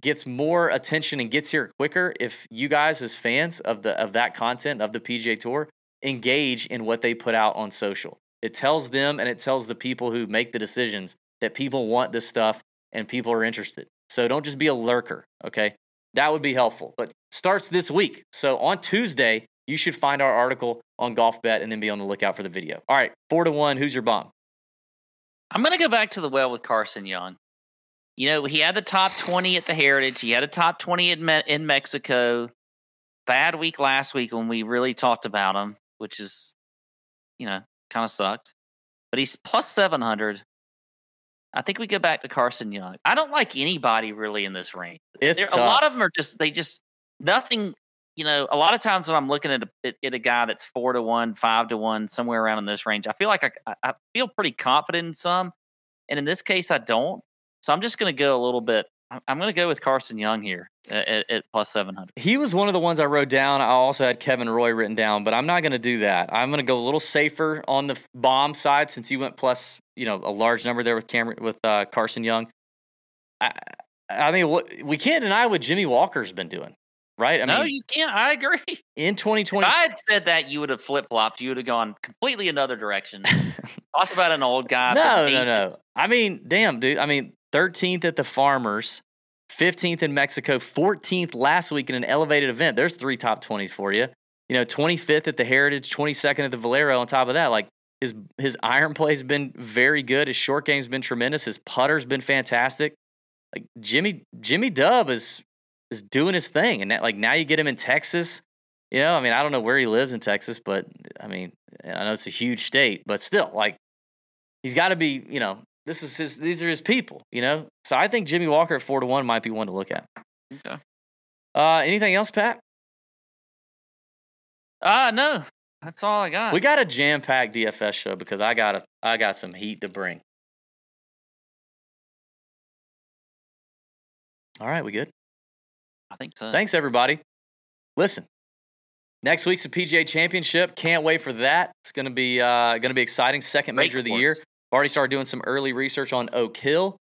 gets more attention and gets here quicker if you guys as fans of the of that content of the PGA Tour engage in what they put out on social. It tells them and it tells the people who make the decisions that people want this stuff and people are interested. So don't just be a lurker, okay? That would be helpful. But starts this week. So on Tuesday, you should find our article on Golf Bet and then be on the lookout for the video. All right, four to one. Who's your bomb? I'm going to go back to the well with Carson Young. You know, he had the top 20 at the Heritage. He had a top 20 in, Me- in Mexico. Bad week last week when we really talked about him, which is, you know, kind of sucked. But he's plus 700. I think we go back to Carson Young. I don't like anybody really in this range. It's There- tough. a lot of them are just they just nothing. You know, a lot of times when I'm looking at a, at, a guy that's four to one, five to one, somewhere around in this range, I feel like I- I feel pretty confident in some, and in this case, I don't. So I'm just going to go a little bit. I'm- going to go with Carson Young here at, at, plus seven hundred. He was one of the ones I wrote down. I also had Kevin Roy written down, but I'm not going to do that. I'm going to go a little safer on the bomb side since he went plus, you know, a large number there with Cameron with uh, Carson Young. I, I mean, we can't deny what Jimmy Walker's been doing, right? I no, mean, you can't. I agree. in If 2020, I had said that, you would have flip flopped. You would have gone completely another direction. Talked about an old guy. no, no, no. I mean, damn, dude. I mean, 13th at the Farmers, 15th in Mexico, 14th last week in an elevated event. There's three top 20s for you. You know, 25th at the Heritage, 22nd at the Valero. On top of that, like his his iron play's been very good. His short game's been tremendous. His putter's been fantastic. Like Jimmy Jimmy Dub is is doing his thing, and that, like now you get him in Texas. You know, I mean, I don't know where he lives in Texas, but I mean, I know it's a huge state, but still, like he's got to be, you know, this is his, these are his people, you know. So I think Jimmy Walker at four to one might be one to look at. Okay. Uh, anything else, Pat? Ah, no, that's all I got. We got a jam packed DFS show because I got a, I got some heat to bring. All right, we good. I think so. Thanks, everybody. Listen, next week's the PGA Championship. Can't wait for that. It's gonna be uh, gonna be exciting. Second Great major of the year. Already started doing some early research on Oak Hill.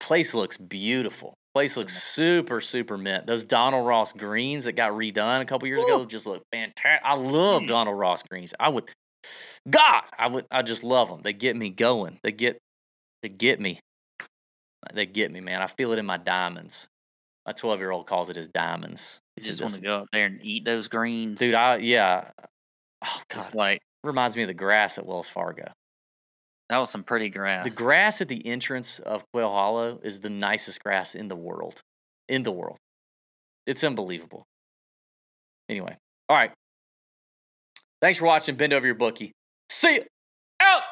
Place looks beautiful. Place looks super, super mint. Those Donald Ross greens that got redone a couple years ago just look fantastic. I love Mm. Donald Ross greens. I would, God, I would, I just love them. They get me going. They get, they get me. They get me, man. I feel it in my diamonds. My 12 year old calls it his diamonds. You He just said want to go up there and eat those greens. Dude, I, yeah. Oh, God. just like Reminds me of the grass at Wells Fargo. That was some pretty grass. The grass at the entrance of Quail Hollow is the nicest grass in the world. In the world. It's unbelievable. Anyway, all right. Thanks for watching Bend Over Your Bookie. See you out.